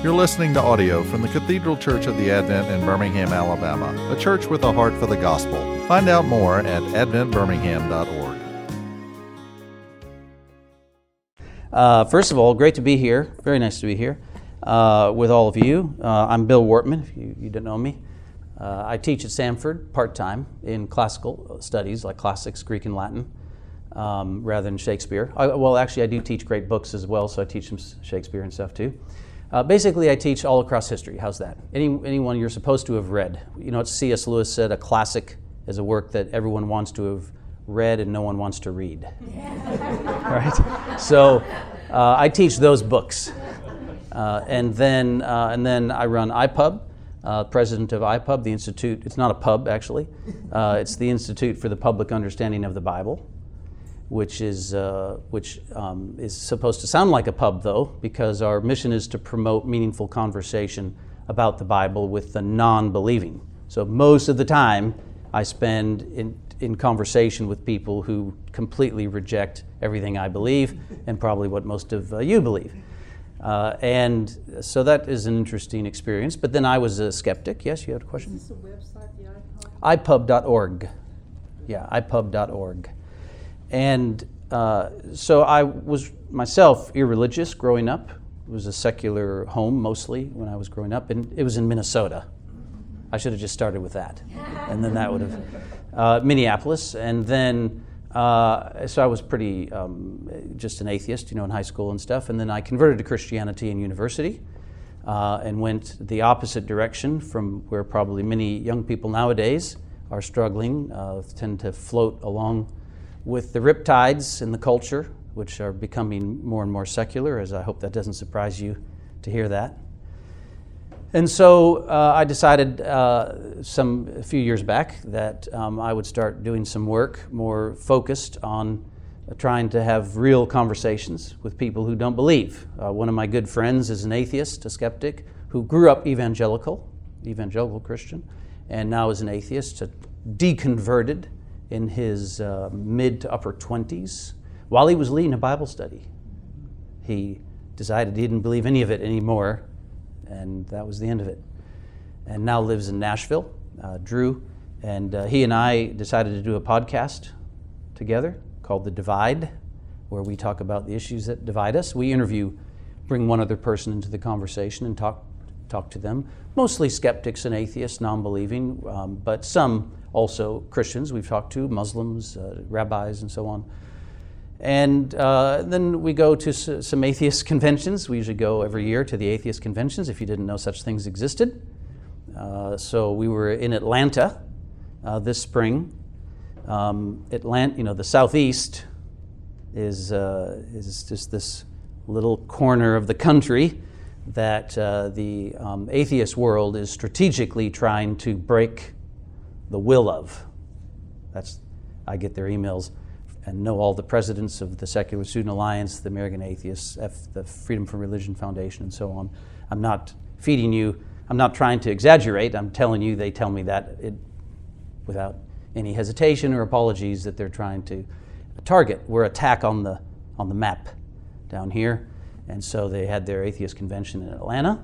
You're listening to audio from the Cathedral Church of the Advent in Birmingham, Alabama, a church with a heart for the gospel. Find out more at adventbirmingham.org. Uh, first of all, great to be here. Very nice to be here uh, with all of you. Uh, I'm Bill Wortman, if you, you don't know me. Uh, I teach at Samford part time in classical studies like classics, Greek and Latin, um, rather than Shakespeare. I, well, actually, I do teach great books as well, so I teach some Shakespeare and stuff too. Uh, basically, I teach all across history. How's that? Any, anyone you're supposed to have read. You know what C.S. Lewis said? A classic is a work that everyone wants to have read and no one wants to read. right? So uh, I teach those books. Uh, and, then, uh, and then I run IPUB, uh, president of IPUB, the Institute. It's not a pub, actually. Uh, it's the Institute for the Public Understanding of the Bible which is uh, which um, is supposed to sound like a pub though, because our mission is to promote meaningful conversation about the Bible with the non-believing. So most of the time, I spend in in conversation with people who completely reject everything I believe, and probably what most of uh, you believe. Uh, and so that is an interesting experience. But then I was a skeptic. Yes, you had a question? Is this a website, the iPub? iPub.org. Yeah, iPub.org. And uh, so I was myself irreligious growing up. It was a secular home mostly when I was growing up, and it was in Minnesota. I should have just started with that, and then that would have uh, Minneapolis, and then uh, so I was pretty um, just an atheist, you know, in high school and stuff, and then I converted to Christianity in university. Uh, and went the opposite direction from where probably many young people nowadays are struggling, uh, tend to float along with the riptides in the culture, which are becoming more and more secular, as I hope that doesn't surprise you to hear that. And so uh, I decided uh, some a few years back that um, I would start doing some work more focused on uh, trying to have real conversations with people who don't believe. Uh, one of my good friends is an atheist, a skeptic, who grew up evangelical, evangelical Christian, and now is an atheist, a deconverted in his uh, mid to upper 20s while he was leading a Bible study. He decided he didn't believe any of it anymore, and that was the end of it. And now lives in Nashville, uh, Drew. And uh, he and I decided to do a podcast together called The Divide, where we talk about the issues that divide us. We interview, bring one other person into the conversation and talk, talk to them. Mostly skeptics and atheists, non believing, um, but some also Christians we've talked to, Muslims, uh, rabbis, and so on. And uh, then we go to s- some atheist conventions. We usually go every year to the atheist conventions if you didn't know such things existed. Uh, so we were in Atlanta uh, this spring. Um, Atlanta, you know, the southeast is, uh, is just this little corner of the country that uh, the um, atheist world is strategically trying to break the will of. That's, I get their emails and know all the presidents of the Secular Student Alliance, the American Atheists, F, the Freedom from Religion Foundation, and so on. I'm not feeding you, I'm not trying to exaggerate. I'm telling you, they tell me that it, without any hesitation or apologies that they're trying to target. We're attack on the, on the map down here. And so they had their atheist convention in Atlanta.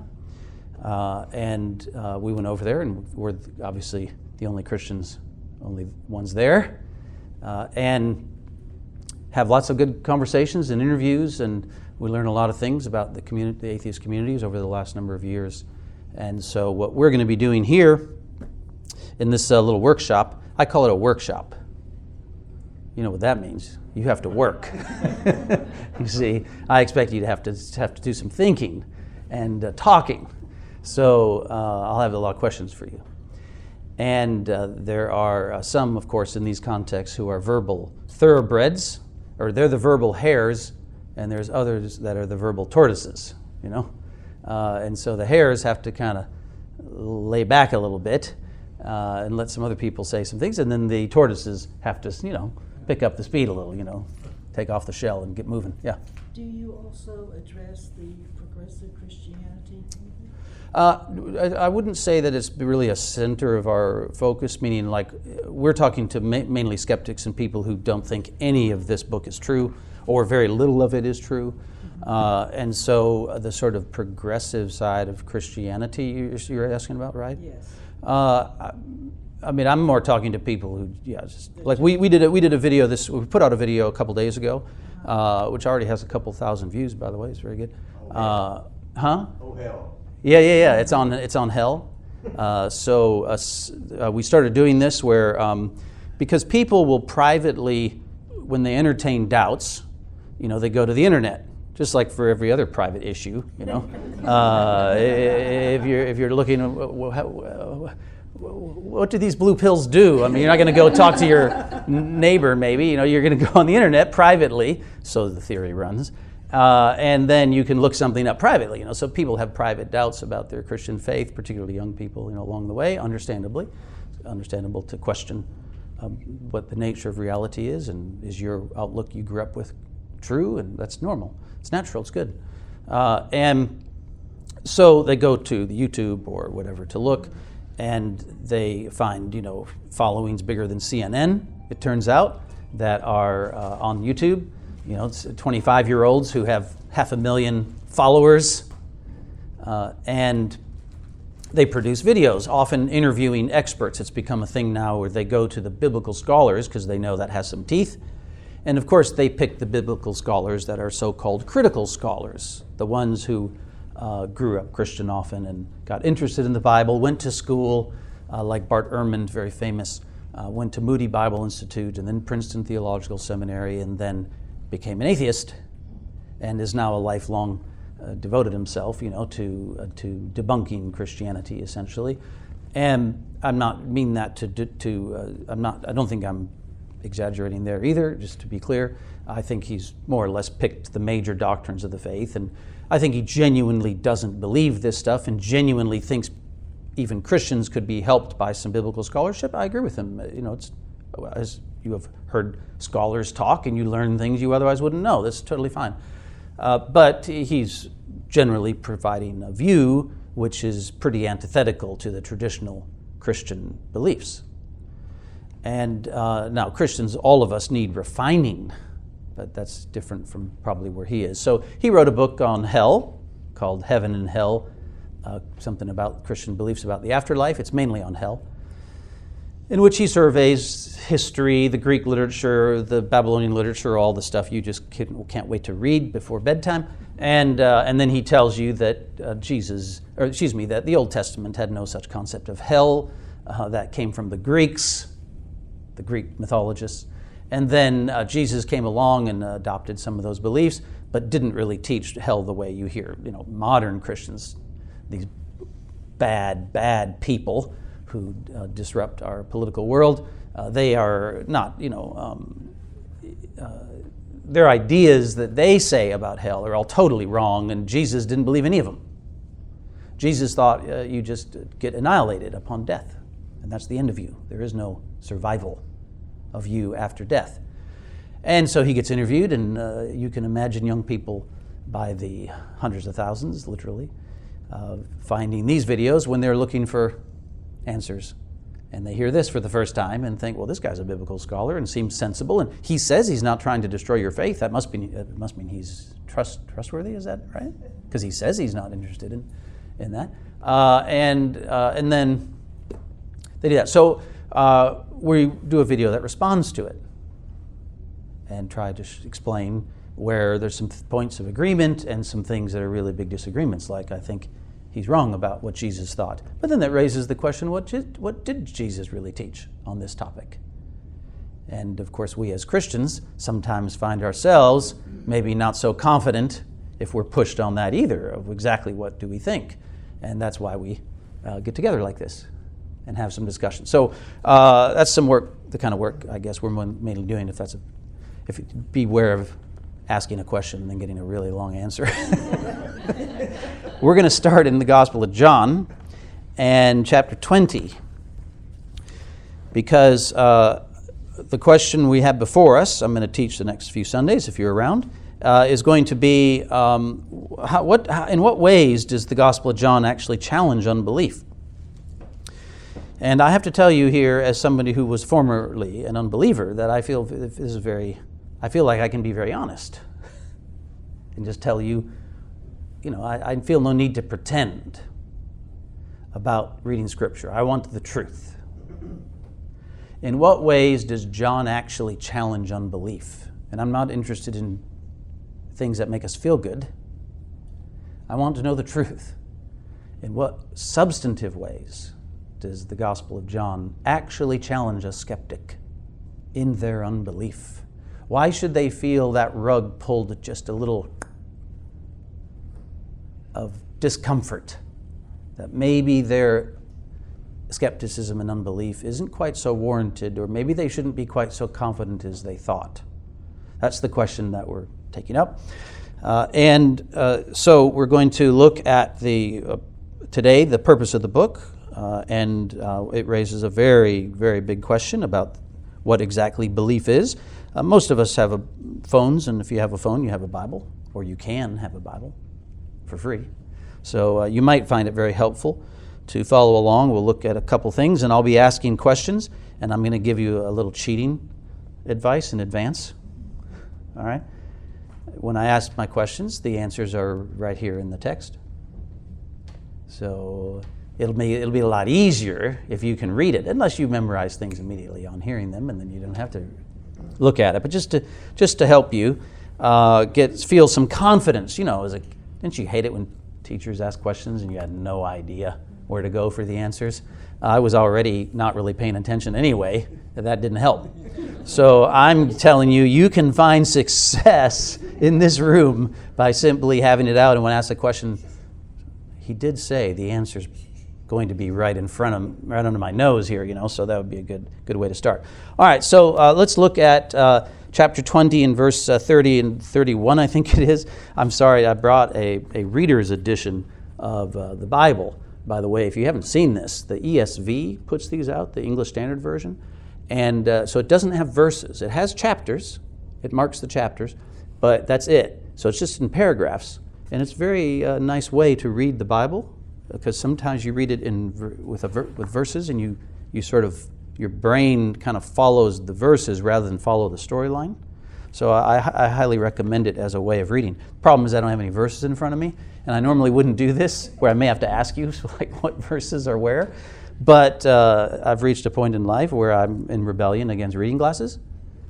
Uh, and uh, we went over there, and we're obviously the only Christians, only ones there, uh, and have lots of good conversations and interviews, and we learn a lot of things about the, the atheist communities over the last number of years. And so, what we're going to be doing here in this uh, little workshop, I call it a workshop. You know what that means? You have to work. you see, I expect you to have to have to do some thinking and uh, talking. So uh, I'll have a lot of questions for you. And uh, there are uh, some, of course, in these contexts who are verbal thoroughbreds, or they're the verbal hares, and there's others that are the verbal tortoises, you know? Uh, and so the hares have to kind of lay back a little bit uh, and let some other people say some things, and then the tortoises have to, you know, pick up the speed a little, you know, take off the shell and get moving. Yeah. Do you also address the progressive Christianity? Uh, I, I wouldn't say that it's really a center of our focus, meaning like we're talking to ma- mainly skeptics and people who don't think any of this book is true or very little of it is true. Uh, and so uh, the sort of progressive side of Christianity you're, you're asking about, right? Yes. Uh, I, mean, I'm more talking to people who, yeah, just like we, we did a, we did a video this we put out a video a couple days ago, uh, which already has a couple thousand views by the way. It's very good. Uh, huh? Oh hell. Yeah, yeah, yeah. It's on it's on Hell. Uh, so uh, uh, we started doing this where um, because people will privately, when they entertain doubts, you know, they go to the internet. Just like for every other private issue, you know, uh, if you're if you're looking, what do these blue pills do? I mean, you're not going to go talk to your neighbor, maybe. You know, you're going to go on the internet privately, so the theory runs, uh, and then you can look something up privately. You know, so people have private doubts about their Christian faith, particularly young people. You know, along the way, understandably, It's understandable to question um, what the nature of reality is, and is your outlook you grew up with true? And that's normal. It's natural. It's good. Uh, and so they go to the YouTube or whatever to look, and they find you know followings bigger than CNN. It turns out that are uh, on YouTube. You know, 25 year olds who have half a million followers, uh, and they produce videos, often interviewing experts. It's become a thing now where they go to the biblical scholars because they know that has some teeth. And of course, they pick the biblical scholars that are so called critical scholars, the ones who uh, grew up Christian often and got interested in the Bible, went to school, uh, like Bart Ehrman, very famous, uh, went to Moody Bible Institute and then Princeton Theological Seminary, and then became an atheist and is now a lifelong uh, devoted himself, you know, to uh, to debunking Christianity essentially. And I'm not mean that to to uh, I'm not I don't think I'm exaggerating there either. Just to be clear, I think he's more or less picked the major doctrines of the faith, and I think he genuinely doesn't believe this stuff and genuinely thinks even Christians could be helped by some biblical scholarship. I agree with him. You know, it's as you have heard scholars talk and you learn things you otherwise wouldn't know. That's totally fine. Uh, but he's generally providing a view which is pretty antithetical to the traditional Christian beliefs. And uh, now, Christians, all of us need refining, but that's different from probably where he is. So he wrote a book on hell called Heaven and Hell, uh, something about Christian beliefs about the afterlife. It's mainly on hell, in which he surveys history, the Greek literature, the Babylonian literature, all the stuff you just can't, can't wait to read before bedtime. And, uh, and then he tells you that uh, Jesus, or excuse me, that the Old Testament had no such concept of hell. Uh, that came from the Greeks the Greek mythologists. And then uh, Jesus came along and adopted some of those beliefs, but didn't really teach hell the way you hear, you know, modern Christians, these bad, bad people who uh, disrupt our political world. Uh, they are not, you know, um, uh, their ideas that they say about hell are all totally wrong, and Jesus didn't believe any of them. Jesus thought uh, you just get annihilated upon death, and that's the end of you. There is no survival of you after death. And so he gets interviewed, and uh, you can imagine young people by the hundreds of thousands, literally, uh, finding these videos when they're looking for answers. And they hear this for the first time and think, well, this guy's a biblical scholar and seems sensible. And he says he's not trying to destroy your faith. That must, be, it must mean he's trust, trustworthy, is that right? Because he says he's not interested in, in that. Uh, and, uh, and then they do that. So uh, we do a video that responds to it and try to sh- explain where there's some th- points of agreement and some things that are really big disagreements. Like I think he's wrong about what Jesus thought, but then that raises the question: what did, what did Jesus really teach on this topic? And of course, we as Christians sometimes find ourselves maybe not so confident if we're pushed on that either of exactly what do we think, and that's why we uh, get together like this and have some discussion. So uh, that's some work, the kind of work I guess we're mainly doing. If that's a, if you, beware of asking a question and then getting a really long answer. we're going to start in the Gospel of John and chapter 20 because uh, the question we have before us, I'm going to teach the next few Sundays if you're around, uh, is going to be um, how, what, how, in what ways does the Gospel of John actually challenge unbelief? And I have to tell you here, as somebody who was formerly an unbeliever, that I feel this is very, I feel like I can be very honest. and just tell you, you know, I, I feel no need to pretend about reading Scripture. I want the truth. In what ways does John actually challenge unbelief? And I'm not interested in things that make us feel good. I want to know the truth. In what substantive ways the Gospel of John actually challenge a skeptic in their unbelief? Why should they feel that rug pulled just a little of discomfort? That maybe their skepticism and unbelief isn't quite so warranted, or maybe they shouldn't be quite so confident as they thought. That's the question that we're taking up. Uh, and uh, so we're going to look at the uh, today the purpose of the book, and uh, it raises a very very big question about what exactly belief is. Uh, most of us have a, phones, and if you have a phone, you have a Bible, or you can have a Bible for free. So you might find it very helpful to follow along. We'll look at a couple things, and I'll be asking questions, and I'm going to give you a little cheating advice in advance. All right? When I ask my questions, the answers are right here in the text. So it'll be, it'll be a lot easier if you can read it, unless you memorize things immediately on hearing them, and then you don't have to look at it. But just to, just to help you uh, get, feel some confidence, you know, as a, didn't you hate it when teachers ask questions and you had no idea where to go for the answers? I was already not really paying attention anyway, that didn't help. So I'm telling you, you can find success in this room by simply having it out. And when asked a question, he did say the answer's going to be right in front of right under my nose here, you know, so that would be a good good way to start. All right, so uh, let's look at uh, chapter 20 and verse uh, 30 and 31, I think it is. I'm sorry, I brought a, a reader's edition of uh, the Bible. By the way, if you haven't seen this, the ESV puts these out, the English Standard Version. And uh, so it doesn't have verses. It has chapters, it marks the chapters, but that's it. So it's just in paragraphs. And it's very uh, nice way to read the Bible because sometimes you read it in with, with verses and you, you sort of, your brain kind of follows the verses rather than follow the storyline. So I, I, highly recommend it as a way of reading. Problem is I don't have any verses in front of me, and I normally wouldn't do this, where I may have to ask you like what verses are where. But uh, I've reached a point in life where I'm in rebellion against reading glasses.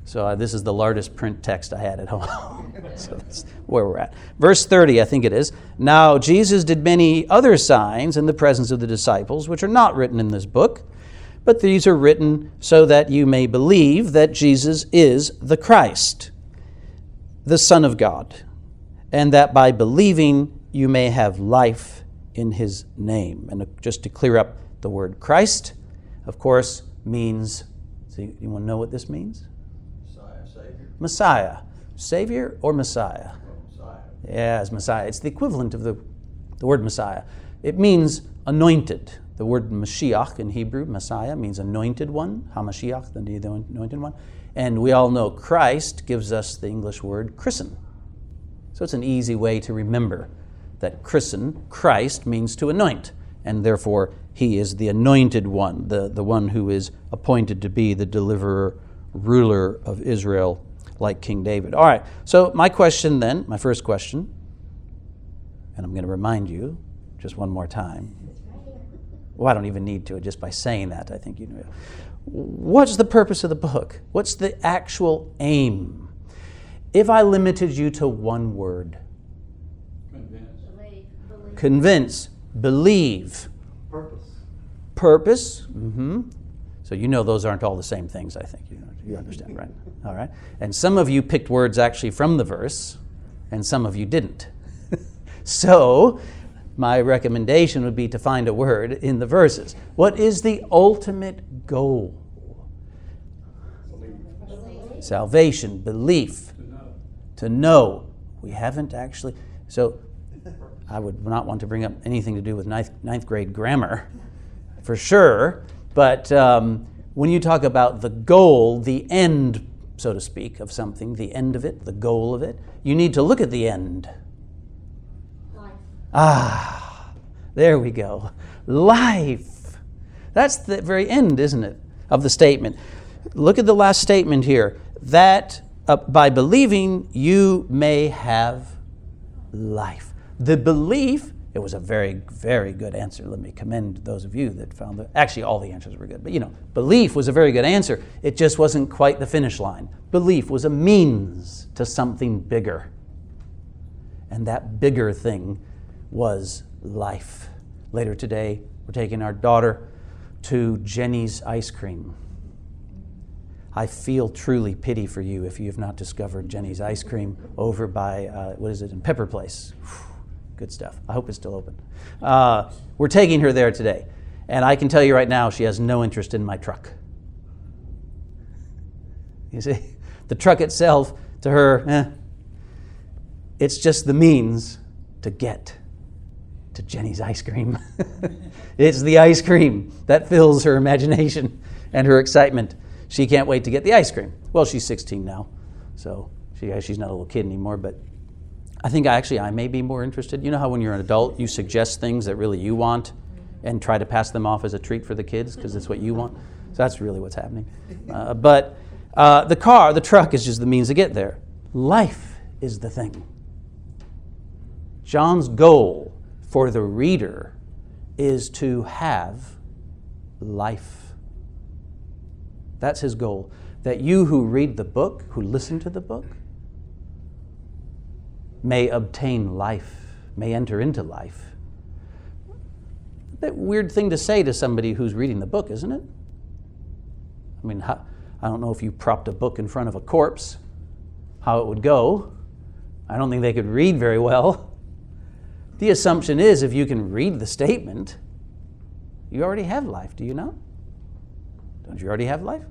So uh, this is the largest print text I had at home. so that's where we're at. Verse 30, I think it is. Now Jesus did many other signs in the presence of the disciples, which are not written in this book, but these are written so that you may believe that Jesus is the Christ, the Son of God, and that by believing you may have life in his name. And just to clear up the word Christ, of course, means, so you want to know what this means? Messiah, Savior. Or Messiah? Messiah. Yeah, it's Messiah. It's the equivalent of the, the word Messiah. It means anointed. The word Mashiach in Hebrew, Messiah, means anointed one, HaMashiach, the anointed one. And we all know Christ gives us the English word christen. So it's an easy way to remember that christen, Christ, means to anoint and therefore he is the anointed one, the, the one who is appointed to be the deliverer, ruler of Israel, like King David. All right, so my question then, my first question, and I'm going to remind you just one more time. Well, I don't even need to, just by saying that, I think you know. What's the purpose of the book? What's the actual aim? If I limited you to one word, convince. Convince believe. Purpose. Purpose. Mm-hmm. So you know those aren't all the same things, I think. You, you understand, right? All right. And some of you picked words actually from the verse, and some of you didn't. so my recommendation would be to find a word in the verses. What is the ultimate goal? Salvation, belief. To know. to know. We haven't actually. So I would not want to bring up anything to do with ninth, ninth grade grammar, for sure. But um, when you talk about the goal, the end, so to speak, of something, the end of it, the goal of it, you need to look at the end. Life. Ah, there we go. Life. That's the very end, isn't it, of the statement. Look at the last statement here that uh, by believing you may have life. The belief, it was a very, very good answer. Let me commend those of you that found that. Actually, all the answers were good. But you know, belief was a very good answer. It just wasn't quite the finish line. Belief was a means to something bigger. And that bigger thing was life. Later today, we're taking our daughter to Jeni's Ice Cream. I feel truly pity for you if you have not discovered Jeni's Ice Cream over by, uh, what is it, in Pepper Place. Good stuff. I hope it's still open. Uh, we're taking her there today. And I can tell you right now, she has no interest in my truck. You see, the truck itself, to her, eh, it's just the means to get to Jeni's ice cream. it's the ice cream that fills her imagination and her excitement. She can't wait to get the ice cream. Well, she's 16 now, so she, she's not a little kid anymore, but I think actually I may be more interested. You know how when you're an adult, you suggest things that really you want and try to pass them off as a treat for the kids because it's what you want? So that's really what's happening. Uh, but uh, the car, the truck is just the means to get there. Life is the thing. John's goal for the reader is to have life. That's his goal. That you who read the book, who listen to the book, may obtain life, may enter into life. A bit weird thing to say to somebody who's reading the book, isn't it? I mean, I don't know if you propped a book in front of a corpse, how it would go. I don't think they could read very well. The assumption is if you can read the statement, you already have life, do you not? Don't you already have life?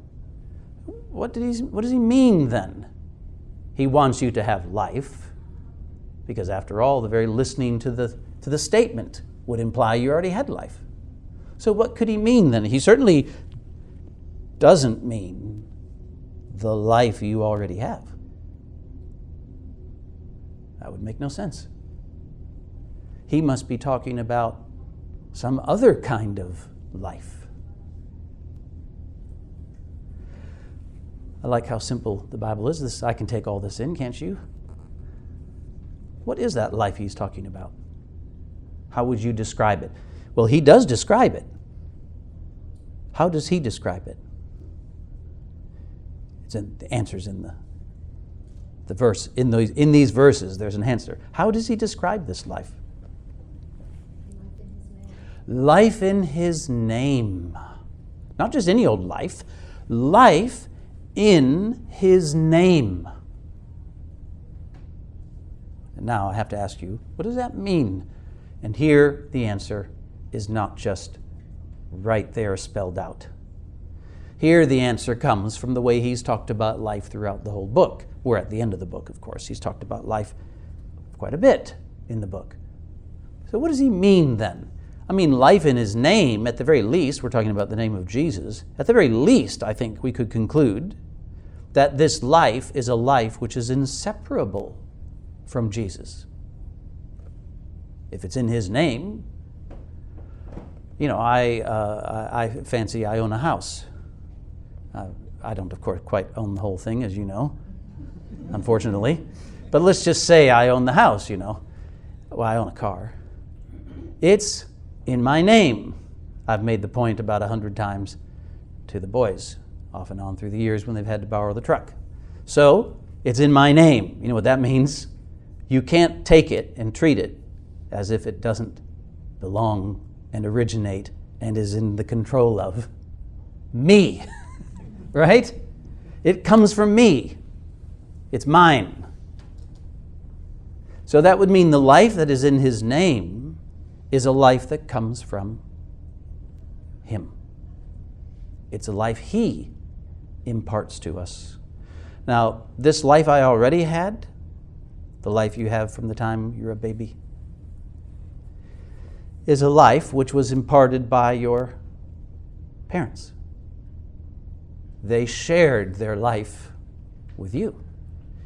What, did he, what does he mean then? He wants you to have life, because after all, the very listening to the, to the statement would imply you already had life. So, what could he mean then? He certainly doesn't mean the life you already have. That would make no sense he must be talking about some other kind of life. I like how simple the Bible is. This I can take all this in, can't you? What is that life he's talking about? How would you describe it? Well, he does describe it. How does he describe it? It's in, the answers in the the verse in those in these verses. There's an answer. How does he describe this life? life in His name. Not just any old life, life in His name. Now I have to ask you, what does that mean? And here the answer is not just right there spelled out. Here the answer comes from the way he's talked about life throughout the whole book. We're at the end of the book, of course. He's talked about life quite a bit in the book. So, what does he mean then? I mean, life in his name, at the very least, we're talking about the name of Jesus, at the very least, I think we could conclude that this life is a life which is inseparable from Jesus. If it's in his name, you know, I, uh, I fancy I own a house. Uh, I don't, of course, quite own the whole thing, as you know, unfortunately. But let's just say I own the house, you know. Well, I own a car. It's in my name. I've made the point about a hundred times to the boys, off and on through the years when they've had to borrow the truck. So, it's in my name. You know what that means? You can't take it and treat it as if it doesn't belong and originate and is in the control of me. right? It comes from me. It's mine. So that would mean the life that is in his name is a life that comes from Him. It's a life He imparts to us. Now, this life I already had, the life you have from the time you're a baby, is a life which was imparted by your parents. They shared their life with you.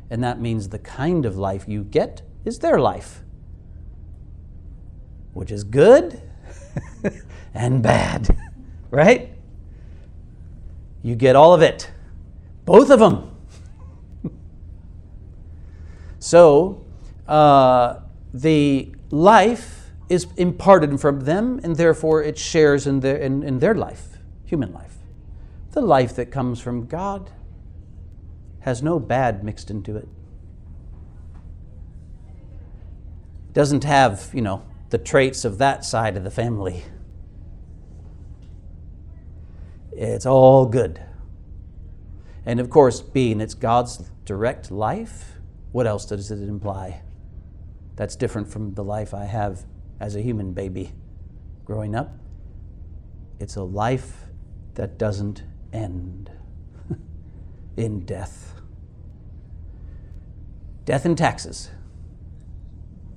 And that means the kind of life you get is their life which is good and bad, right? You get all of it, both of them. So, uh, the life is imparted from them, and therefore it shares in their, in, in their life, human life. The life that comes from God has no bad mixed into it. Doesn't have, you know, the traits of that side of the family. It's all good. And of course, being it's God's direct life, what else does it imply? That's different from the life I have as a human baby growing up. It's a life that doesn't end in death. Death and taxes,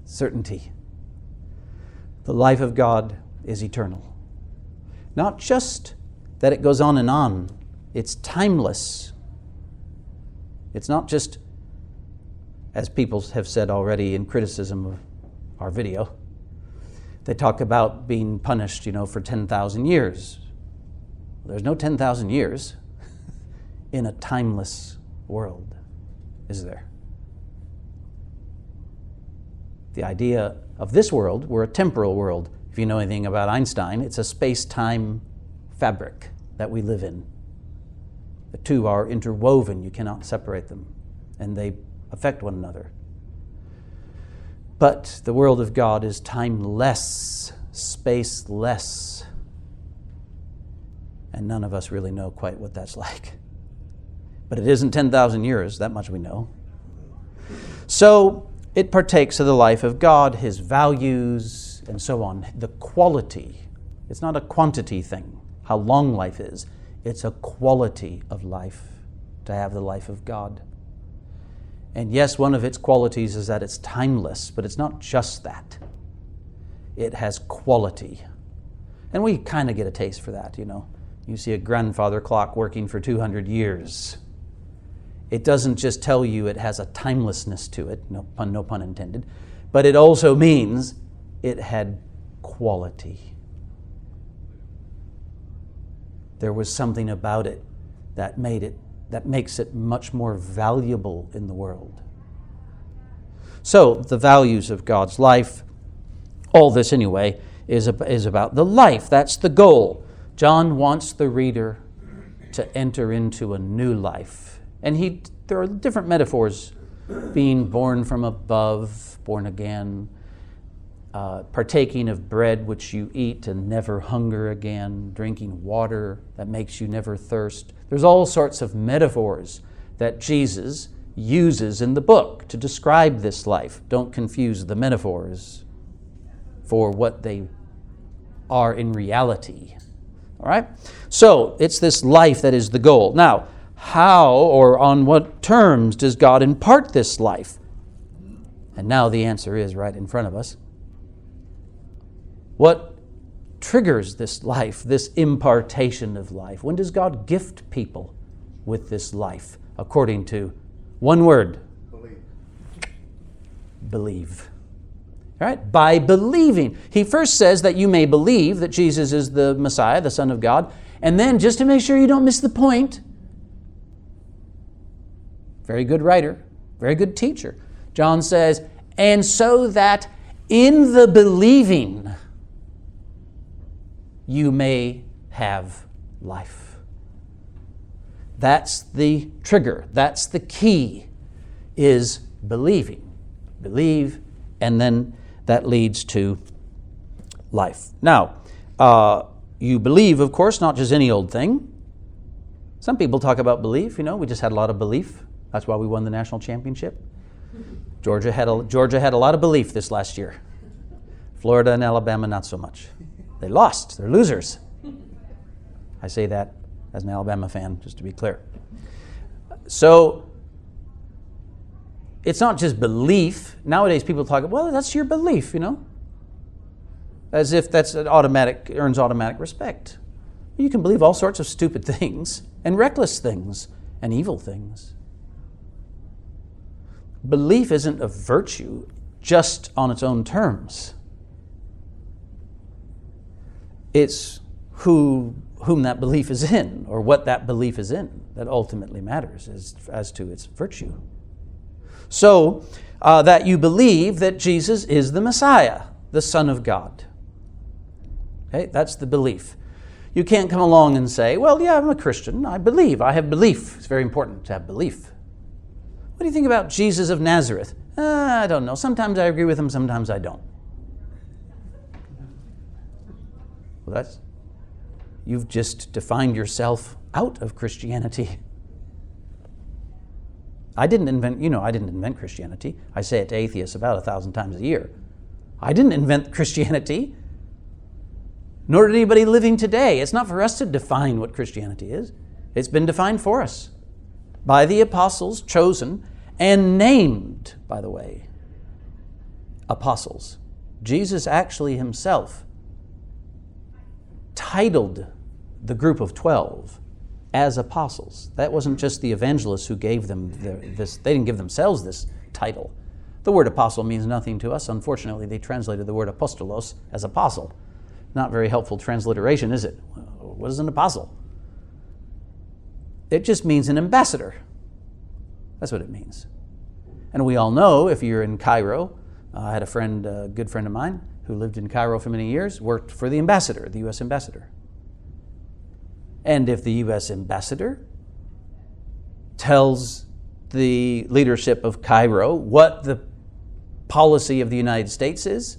certainty. The life of God is eternal. Not just that it goes on and on, it's timeless. It's not just, as people have said already in criticism of our video, they talk about being punished, you know, for 10,000 years. There's no 10,000 years in a timeless world, is there? The idea of this world, we're a temporal world. If you know anything about Einstein, it's a space time fabric that we live in. The two are interwoven, you cannot separate them, and they affect one another. But the world of God is timeless, spaceless, and none of us really know quite what that's like. But it isn't 10,000 years, that much we know. So it partakes of the life of God, his values, and so on. The quality. It's not a quantity thing how long life is. It's a quality of life to have the life of God. And yes, one of its qualities is that it's timeless, but it's not just that. It has quality. And we kind of get a taste for that, you know. You see a grandfather clock working for 200 years. It doesn't just tell you it has a timelessness to it, no pun, no pun intended, but it also means it had quality. there was something about it that made it that makes it much more valuable in the world. So, the values of God's life, all this anyway, is, is about the life. That's the goal. John wants the reader to enter into a new life. And he, there are different metaphors being born from above, born again, uh, partaking of bread which you eat and never hunger again, drinking water that makes you never thirst. There's all sorts of metaphors that Jesus uses in the book to describe this life. Don't confuse the metaphors for what they are in reality. All right? So it's this life that is the goal. Now, how or on what terms does God impart this life? And now the answer is right in front of us. What triggers this life, this impartation of life? When does God gift people with this life? According to one word believe. Believe. All right? By believing. He first says that you may believe that Jesus is the Messiah, the Son of God. And then, just to make sure you don't miss the point, very good writer, very good teacher. John says, and so that in the believing, you may have life. That's the trigger, that's the key, is believing. Believe, and then that leads to life. Now, uh, you believe, of course, not just any old thing. Some people talk about belief, you know, we just had a lot of belief. That's why we won the national championship. Georgia had a, Georgia had a lot of belief this last year. Florida and Alabama, not so much. They lost. They're losers. I say that as an Alabama fan, just to be clear. So it's not just belief. Nowadays, people talk, well, that's your belief, you know, as if that's an automatic earns automatic respect. You can believe all sorts of stupid things and reckless things and evil things. Belief isn't a virtue just on its own terms. It's who, whom that belief is in or what that belief is in that ultimately matters as, as to its virtue. So, uh, that you believe that Jesus is the Messiah, the Son of God. Okay, that's the belief. You can't come along and say, well, yeah, I'm a Christian. I believe. I have belief. It's very important to have belief. What do you think about Jesus of Nazareth? Uh, I don't know. Sometimes I agree with him, sometimes I don't. Well, that's, you've just defined yourself out of Christianity. I didn't invent, you know, I didn't invent Christianity. I say it to atheists about a thousand times a year. I didn't invent Christianity, nor did anybody living today. It's not for us to define what Christianity is, it's been defined for us by the apostles, chosen and named, by the way, apostles. Jesus actually himself titled the group of 12 as apostles. That wasn't just the evangelists who gave them the, this, they didn't give themselves this title. The word apostle means nothing to us. Unfortunately, they translated the word apostolos as apostle. Not very helpful transliteration, is it? What is an apostle? It just means an ambassador. That's what it means. And we all know if you're in Cairo, uh, I had a friend, a good friend of mine, who lived in Cairo for many years, worked for the ambassador, the U.S. ambassador. And if the U.S. ambassador tells the leadership of Cairo what the policy of the United States is,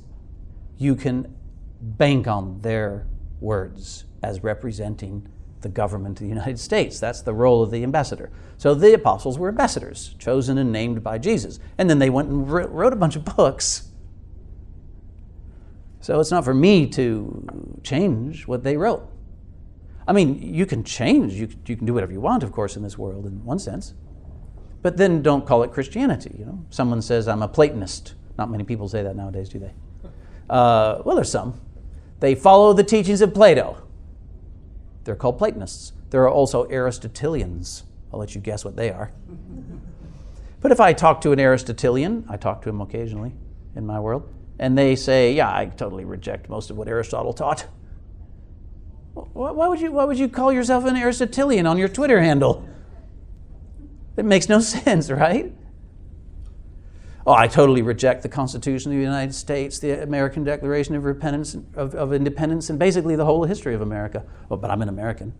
you can bank on their words as representing the government of the United States. That's the role of the ambassador. So the apostles were ambassadors, chosen and named by Jesus. And then they went and wrote a bunch of books. So it's not for me to change what they wrote. I mean, you can change, you, you can do whatever you want, of course, in this world, in one sense. But then don't call it Christianity. You know, someone says I'm a Platonist. Not many people say that nowadays, do they? Uh, well, there's some. They follow the teachings of Plato. They're called Platonists. There are also Aristotelians. I'll let you guess what they are. But if I talk to an Aristotelian, I talk to him occasionally in my world, and they say, Yeah, I totally reject most of what Aristotle taught. Why would you, why would you call yourself an Aristotelian on your Twitter handle? It makes no sense, right? Oh, I totally reject the Constitution of the United States, the American Declaration of, of, of, Independence, and basically the whole history of America. Oh, but I'm an American.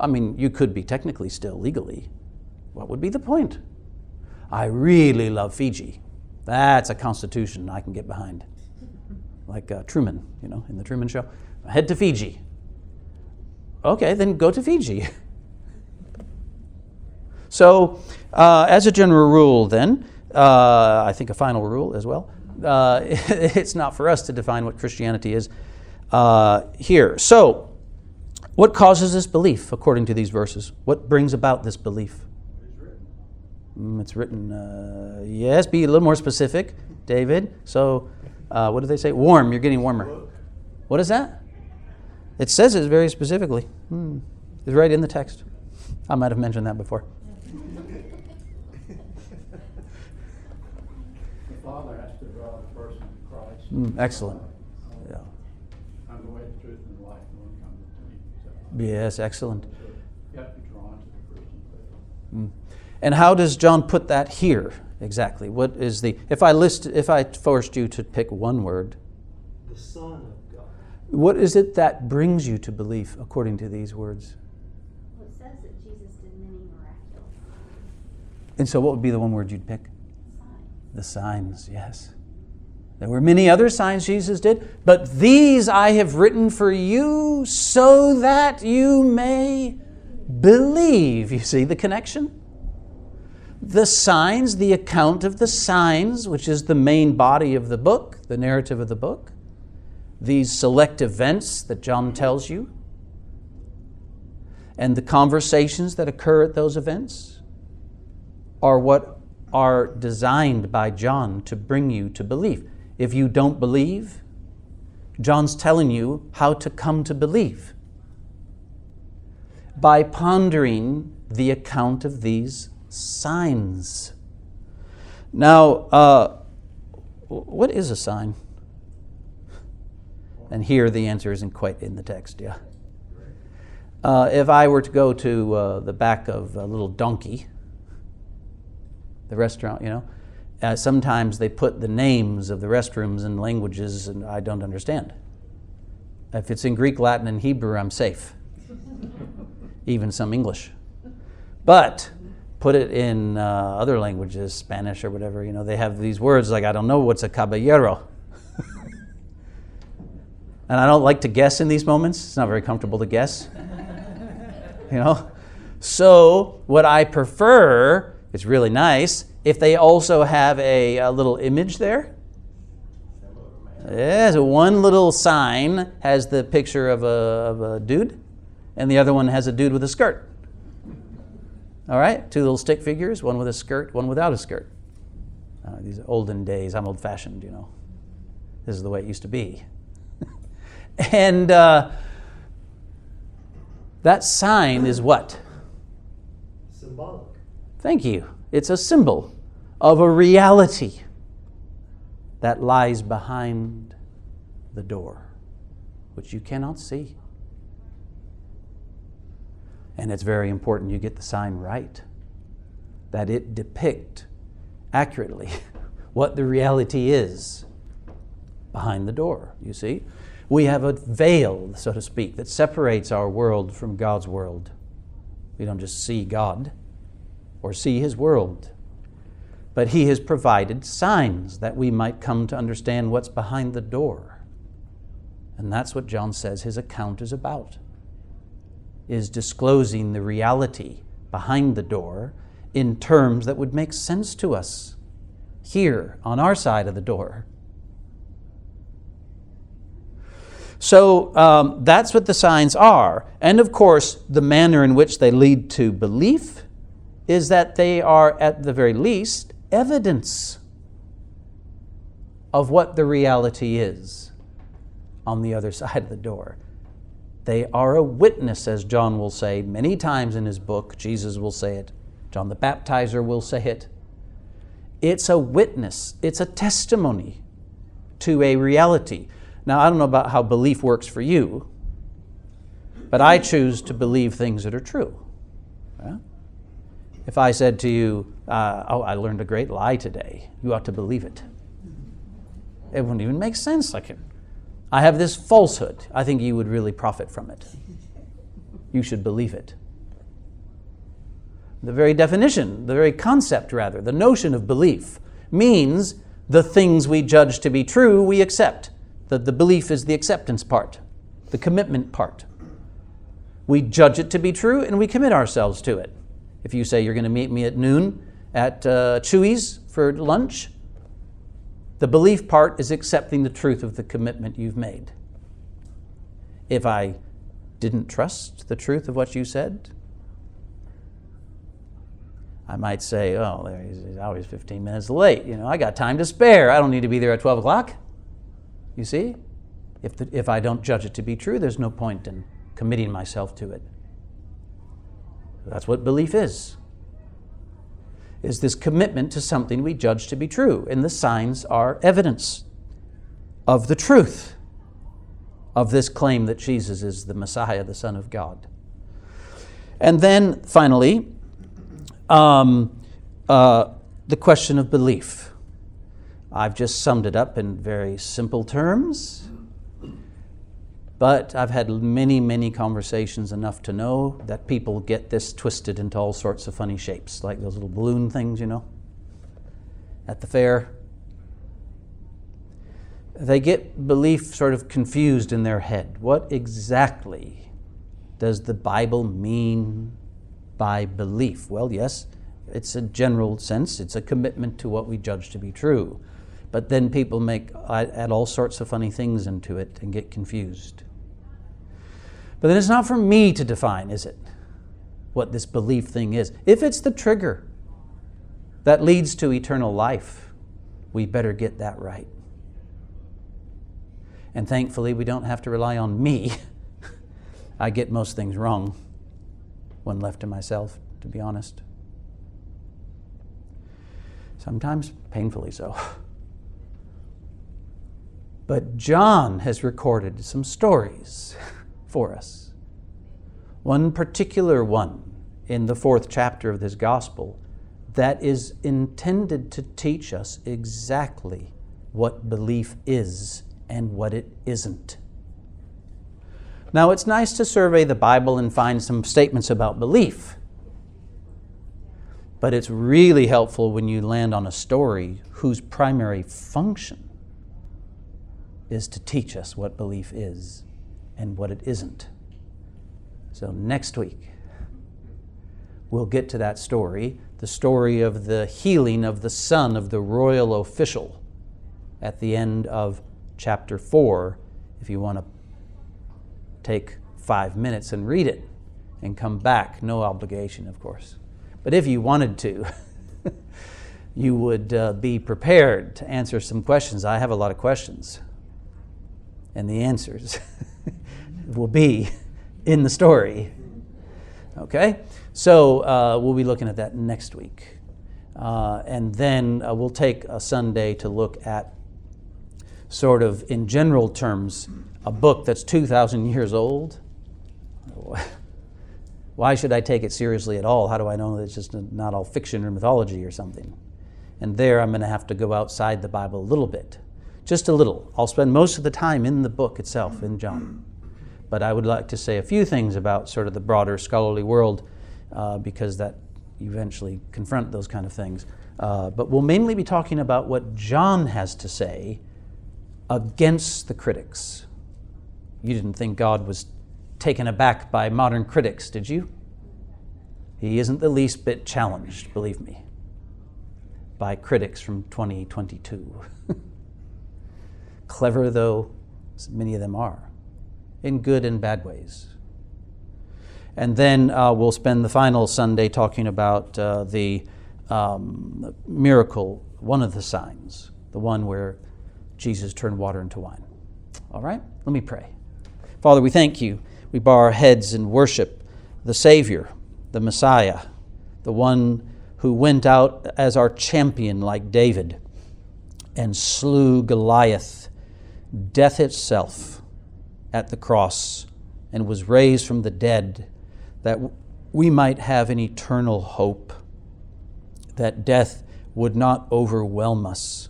I mean, you could be technically still legally. What would be the point? I really love Fiji. That's a constitution I can get behind. Like uh, Truman, you know, in the Truman Show. Head to Fiji. Okay, then go to Fiji. so, uh, as a general rule, then, uh, I think a final rule as well, uh, it's not for us to define what Christianity is uh, here. So, what causes this belief according to these verses? What brings about this belief? Mm, it's written, uh, yes, be a little more specific, David. So, uh, what do they say? Warm, you're getting warmer. What is that? It says it very specifically. Hmm. It's right in the text. I might have mentioned that before. The Father has to draw the person to Christ. Mm, excellent. Yeah. I'm the way, the truth, and the life. No one comes to me. Yes, excellent. So you have to be drawn to the person. Mm. And how does John put that here exactly? What is the if I list if I forced you to pick one word? The Son of God. what is it that brings you to belief according to these words? Well, it says that Jesus did many miraculous And so, what would be the one word you'd pick? signs. The signs, yes. There were many other signs Jesus did, but these I have written for you so that you may believe. You see the connection? The signs, the account of the signs, which is the main body of the book, the narrative of the book, these select events that John tells you and the conversations that occur at those events are what are designed by John to bring you to belief. If you don't believe, John's telling you how to come to believe by pondering the account of these signs. Now, uh, what is a sign? And here the answer isn't quite in the text, yeah. Uh, if I were to go to uh, the back of a little donkey, the restaurant, you know, Uh, sometimes they put the names of the restrooms in languages and I don't understand. If it's in Greek, Latin, and Hebrew, I'm safe. Even some English. But put it in uh, other languages, Spanish or whatever, you know, they have these words like, I don't know what's a caballero. and I don't like to guess in these moments. It's not very comfortable to guess. you know? So, what I prefer, it's really nice, if they also have a, a little image there. Yeah, so one little sign has the picture of a, of a dude, and the other one has a dude with a skirt. All right, two little stick figures, one with a skirt, one without a skirt. Uh, these olden days, I'm old fashioned, you know. This is the way it used to be. and uh, that sign is what? Symbolic. Thank you. It's a symbol of a reality that lies behind the door, which you cannot see. And it's very important you get the sign right, that it depict accurately what the reality is behind the door, you see? We have a veil, so to speak, that separates our world from God's world. We don't just see God or see His world, but He has provided signs that we might come to understand what's behind the door. And that's what John says his account is about is disclosing the reality behind the door in terms that would make sense to us here on our side of the door. So um, that's what the signs are. And of course, the manner in which they lead to belief is that they are, at the very least, evidence of what the reality is on the other side of the door. They are a witness, as John will say many times in his book. Jesus will say it. John the Baptizer will say it. It's a witness, it's a testimony to a reality. Now, I don't know about how belief works for you, but I choose to believe things that are true. Yeah? If I said to you, uh, Oh, I learned a great lie today, you ought to believe it. It wouldn't even make sense. Like I have this falsehood. I think you would really profit from it. You should believe it. The very definition, the very concept, rather, the notion of belief means the things we judge to be true, we accept. The, the belief is the acceptance part, the commitment part. We judge it to be true and we commit ourselves to it. If you say you're going to meet me at noon at uh, Chuy's for lunch, the belief part is accepting the truth of the commitment you've made. If I didn't trust the truth of what you said, I might say, oh, he's always 15 minutes late. You know, I got time to spare. I don't need to be there at 12 o'clock. You see? If, the, if I don't judge it to be true, there's no point in committing myself to it. That's what belief is is this commitment to something we judge to be true. And the signs are evidence of the truth of this claim that Jesus is the Messiah, the Son of God. And then finally, um, uh, the question of belief. I've just summed it up in very simple terms. But I've had many, many conversations enough to know that people get this twisted into all sorts of funny shapes, like those little balloon things, you know, at the fair. They get belief sort of confused in their head. What exactly does the Bible mean by belief? Well, yes, it's a general sense, it's a commitment to what we judge to be true. But then people make uh, add all sorts of funny things into it and get confused. But then it's not for me to define, is it? What this belief thing is. If it's the trigger that leads to eternal life, we better get that right. And thankfully, we don't have to rely on me. I get most things wrong when left to myself, to be honest. Sometimes painfully so. But John has recorded some stories for us. One particular one in the fourth chapter of this gospel that is intended to teach us exactly what belief is and what it isn't. Now, it's nice to survey the Bible and find some statements about belief, but it's really helpful when you land on a story whose primary function is to teach us what belief is and what it isn't. So, next week, we'll get to that story the story of the healing of the son of the royal official at the end of chapter 4 if you want to take five minutes and read it and come back. No obligation, of course. But if you wanted to, you would uh, be prepared to answer some questions. I have a lot of questions. And the answers will be in the story. Okay? So uh, we'll be looking at that next week. Uh, and then uh, we'll take a Sunday to look at, sort of in general terms, a book that's 2,000 years old. Why should I take it seriously at all? How do I know that it's just not all fiction or mythology or something? And there I'm going to have to go outside the Bible a little bit, just a little. I'll spend most of the time in the book itself, in John. But I would like to say a few things about sort of the broader scholarly world uh, because that eventually confront those kind of things. Uh, but we'll mainly be talking about what John has to say against the critics. You didn't think God was taken aback by modern critics, did you? He isn't the least bit challenged, believe me, by critics from 2022. Clever though many of them are, in good and bad ways. And then uh, we'll spend the final Sunday talking about uh, the um, miracle, one of the signs, the one where Jesus turned water into wine. All right? Let me pray. Father, we thank you. We bow our heads and worship the Savior, the Messiah, the one who went out as our champion like David and slew Goliath, death itself, at the cross, and was raised from the dead that we might have an eternal hope, that death would not overwhelm us,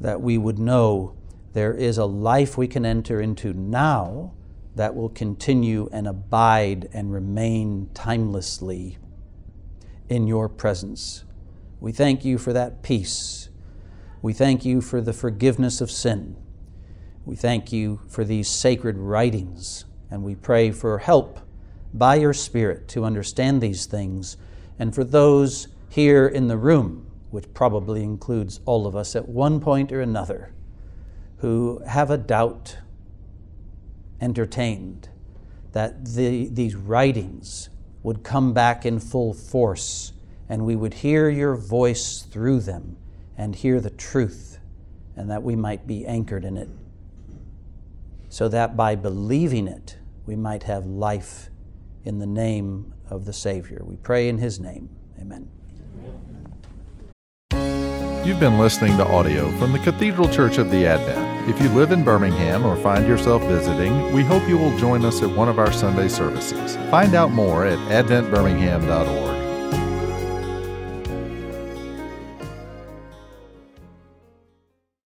that we would know there is a life we can enter into now that will continue and abide and remain timelessly in your presence. We thank you for that peace. We thank you for the forgiveness of sin. We thank you for these sacred writings, and we pray for help by your Spirit to understand these things. And for those here in the room, which probably includes all of us at one point or another, who have a doubt entertained that the, these writings would come back in full force and we would hear your voice through them and hear the truth and that we might be anchored in it so that by believing it we might have life in the name of the Savior. We pray in His name. Amen. You've been listening to audio from the Cathedral Church of the Advent. If you live in Birmingham or find yourself visiting, we hope you will join us at one of our Sunday services. Find out more at adventbirmingham.org.